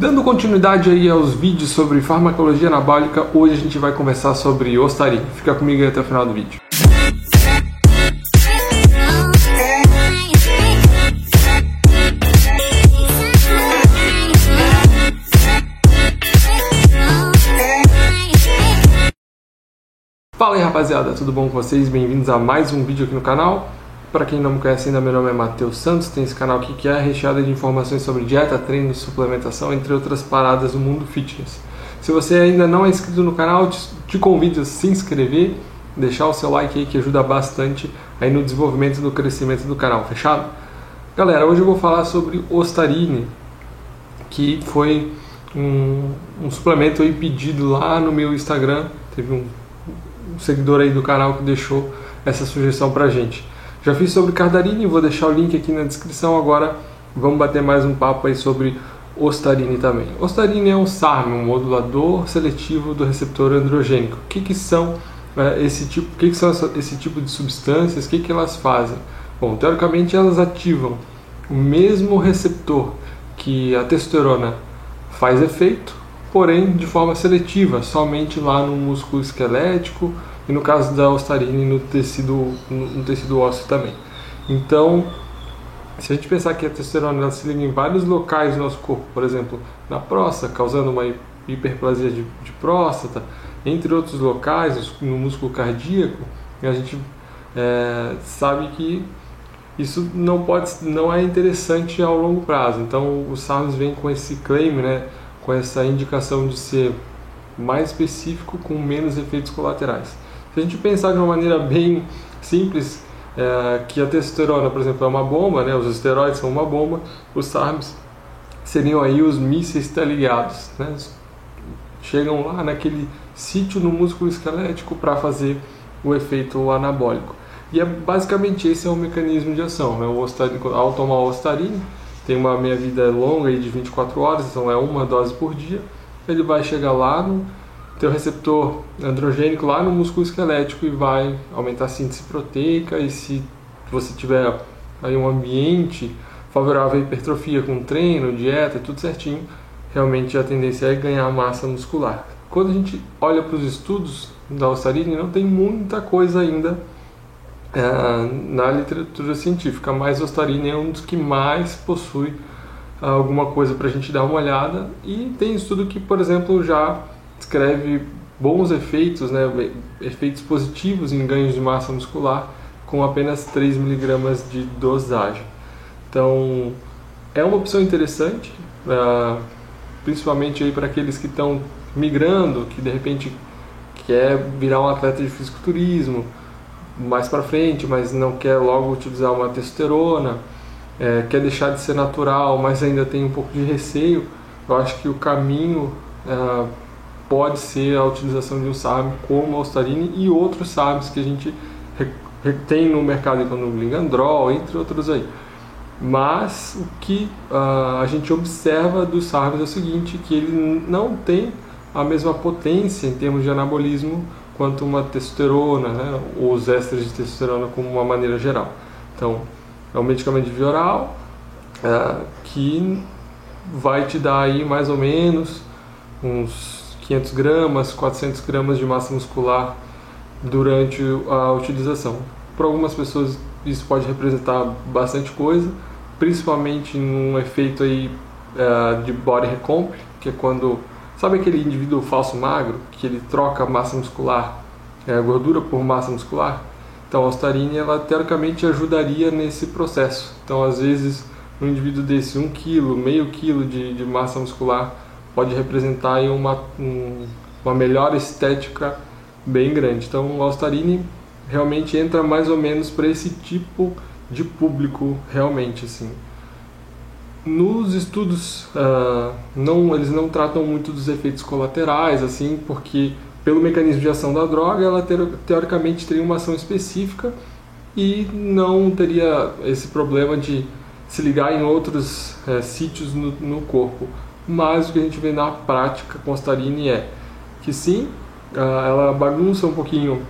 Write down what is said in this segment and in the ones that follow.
Dando continuidade aí aos vídeos sobre farmacologia anabólica, hoje a gente vai conversar sobre Ostarine. Fica comigo até o final do vídeo. Fala aí rapaziada, tudo bom com vocês? Bem-vindos a mais um vídeo aqui no canal. Para quem não me conhece ainda, meu nome é Matheus Santos, tem esse canal aqui que é recheado de informações sobre dieta, treino, suplementação, entre outras paradas do mundo fitness. Se você ainda não é inscrito no canal, te convido a se inscrever, deixar o seu like aí que ajuda bastante aí no desenvolvimento e no crescimento do canal, fechado? Galera, hoje eu vou falar sobre Ostarine, que foi um, um suplemento aí pedido lá no meu Instagram, teve um, um seguidor aí do canal que deixou essa sugestão pra gente. Já fiz sobre Cardarine, vou deixar o link aqui na descrição. Agora vamos bater mais um papo aí sobre Ostarine também. Ostarine é um SARM, um modulador seletivo do receptor androgênico. O que, que são é, esse tipo, o que, que são essa, esse tipo de substâncias? O que, que elas fazem? Bom, teoricamente elas ativam o mesmo receptor que a testosterona faz efeito, porém de forma seletiva, somente lá no músculo esquelético e no caso da ostarine no tecido, no tecido ósseo também. Então, se a gente pensar que a testosterona se liga em vários locais do nosso corpo, por exemplo, na próstata, causando uma hiperplasia de, de próstata, entre outros locais, no músculo cardíaco, a gente é, sabe que isso não pode, não é interessante ao longo prazo. Então, o SARS vem com esse claim, né, com essa indicação de ser mais específico com menos efeitos colaterais. Se a gente pensar de uma maneira bem simples, é, que a testosterona, por exemplo, é uma bomba, né? os esteroides são uma bomba, os SARMs seriam aí os mísseis teleguiados, né? chegam lá naquele sítio no músculo esquelético para fazer o efeito anabólico. E é basicamente esse é o mecanismo de ação. Né? O ao tomar o ostarine, tem uma meia-vida longa aí de 24 horas, então é uma dose por dia. Ele vai chegar lá no teu receptor androgênico lá no músculo esquelético e vai aumentar a síntese proteica e se você tiver aí um ambiente favorável à hipertrofia com treino, dieta, tudo certinho, realmente a tendência é ganhar massa muscular. Quando a gente olha para os estudos da ostarine, não tem muita coisa ainda é, na literatura científica, mas a ostarine é um dos que mais possui alguma coisa para a gente dar uma olhada e tem estudo que, por exemplo, já descreve bons efeitos, né, efeitos positivos em ganhos de massa muscular com apenas 3 miligramas de dosagem. Então, é uma opção interessante, uh, principalmente aí para aqueles que estão migrando, que de repente quer virar um atleta de fisiculturismo mais para frente, mas não quer logo utilizar uma testosterona, é, quer deixar de ser natural, mas ainda tem um pouco de receio. Eu acho que o caminho uh, pode ser a utilização de um SAB como Ostarine e outros SABs que a gente tem no mercado como o Lingandrol, entre outros aí. Mas o que uh, a gente observa dos SARMs é o seguinte, que ele não tem a mesma potência em termos de anabolismo quanto uma testosterona, né, ou os ésteres de testosterona como uma maneira geral. Então, é um medicamento de via oral uh, que vai te dar aí mais ou menos uns 500 gramas, 400 gramas de massa muscular durante a utilização. Para algumas pessoas isso pode representar bastante coisa, principalmente num efeito aí uh, de body recomp, que é quando sabe aquele indivíduo falso magro que ele troca massa muscular, é, gordura por massa muscular. Então a ostarine ela teoricamente ajudaria nesse processo. Então às vezes um indivíduo desse 1 um kg, meio quilo de, de massa muscular pode representar uma, um, uma melhor estética bem grande. Então o Alstarine realmente entra mais ou menos para esse tipo de público realmente assim. Nos estudos uh, não, eles não tratam muito dos efeitos colaterais assim, porque pelo mecanismo de ação da droga ela teoricamente teria uma ação específica e não teria esse problema de se ligar em outros uh, sítios no, no corpo mas o que a gente vê na prática com a Starine é que sim, ela bagunça um pouquinho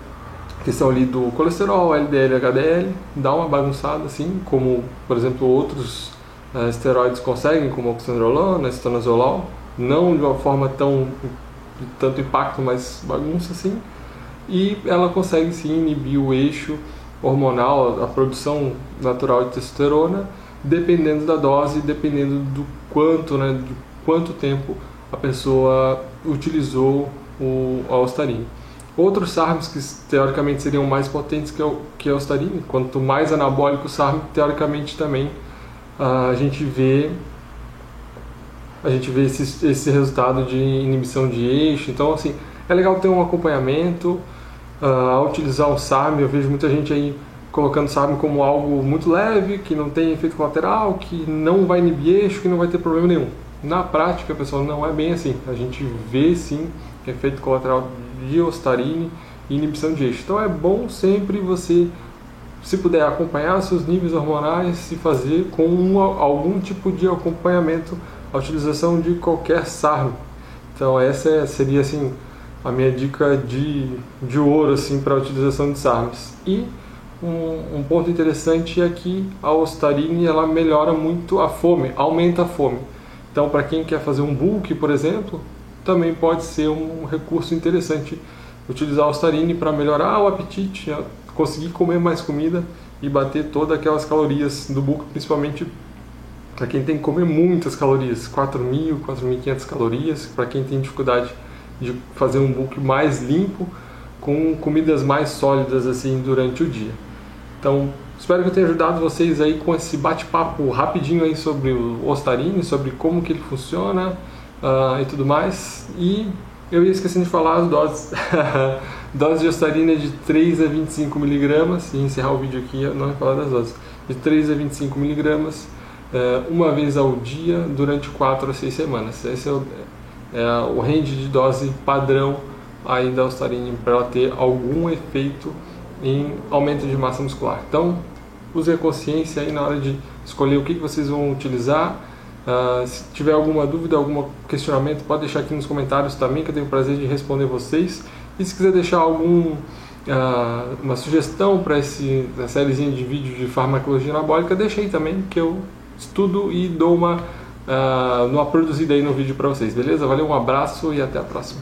a questão ali do colesterol, LDL, HDL, dá uma bagunçada assim, como por exemplo outros uh, esteroides conseguem, como oxandrolona, estanozolol, não de uma forma tão tanto impacto, mas bagunça assim. E ela consegue sim inibir o eixo hormonal, a produção natural de testosterona, dependendo da dose, dependendo do quanto, né, de quanto tempo a pessoa utilizou o, a ostarine. Outros SARMs que teoricamente seriam mais potentes que, o, que a ostarine, quanto mais anabólico o SARM, teoricamente também a gente vê a gente vê esse, esse resultado de inibição de eixo. Então, assim, é legal ter um acompanhamento. Uh, ao utilizar o SARM, eu vejo muita gente aí colocando SARM como algo muito leve, que não tem efeito colateral, que não vai inibir eixo, que não vai ter problema nenhum. Na prática, pessoal, não é bem assim. A gente vê sim efeito colateral de ostarine e inibição de eixo. Então é bom sempre você, se puder, acompanhar seus níveis hormonais e fazer com um, algum tipo de acompanhamento a utilização de qualquer SARM. Então essa seria assim a minha dica de, de ouro assim para a utilização de SARMs. E um, um, ponto interessante é que a ostarine ela melhora muito a fome, aumenta a fome. Então, para quem quer fazer um bulk, por exemplo, também pode ser um recurso interessante utilizar a ostarine para melhorar o apetite, conseguir comer mais comida e bater todas aquelas calorias do bulk, principalmente para quem tem que comer muitas calorias, 4.000, 4.500 calorias, para quem tem dificuldade de fazer um bulk mais limpo, com comidas mais sólidas assim durante o dia. Então, espero que eu tenha ajudado vocês aí com esse bate-papo rapidinho aí sobre o Ostarine, sobre como que ele funciona uh, e tudo mais. E eu ia esquecendo de falar as doses. dose de Ostarine é de 3 a 25 miligramas, e encerrar o vídeo aqui eu não ia falar das doses. De 3 a 25 miligramas, uh, uma vez ao dia, durante 4 a 6 semanas. Esse é o, é o range de dose padrão aí da Ostarine para ela ter algum efeito em aumento de massa muscular. Então, use a consciência aí na hora de escolher o que, vocês vão utilizar. Uh, se tiver alguma dúvida, algum questionamento, pode deixar aqui nos comentários também, que eu tenho o prazer de responder vocês. E se quiser deixar algum uh, uma sugestão para essa sériezinha de vídeos de farmacologia anabólica, aí também, que eu estudo e dou uma, uh, uma produzida aí no vídeo para vocês, beleza? Valeu, um abraço e até a próxima.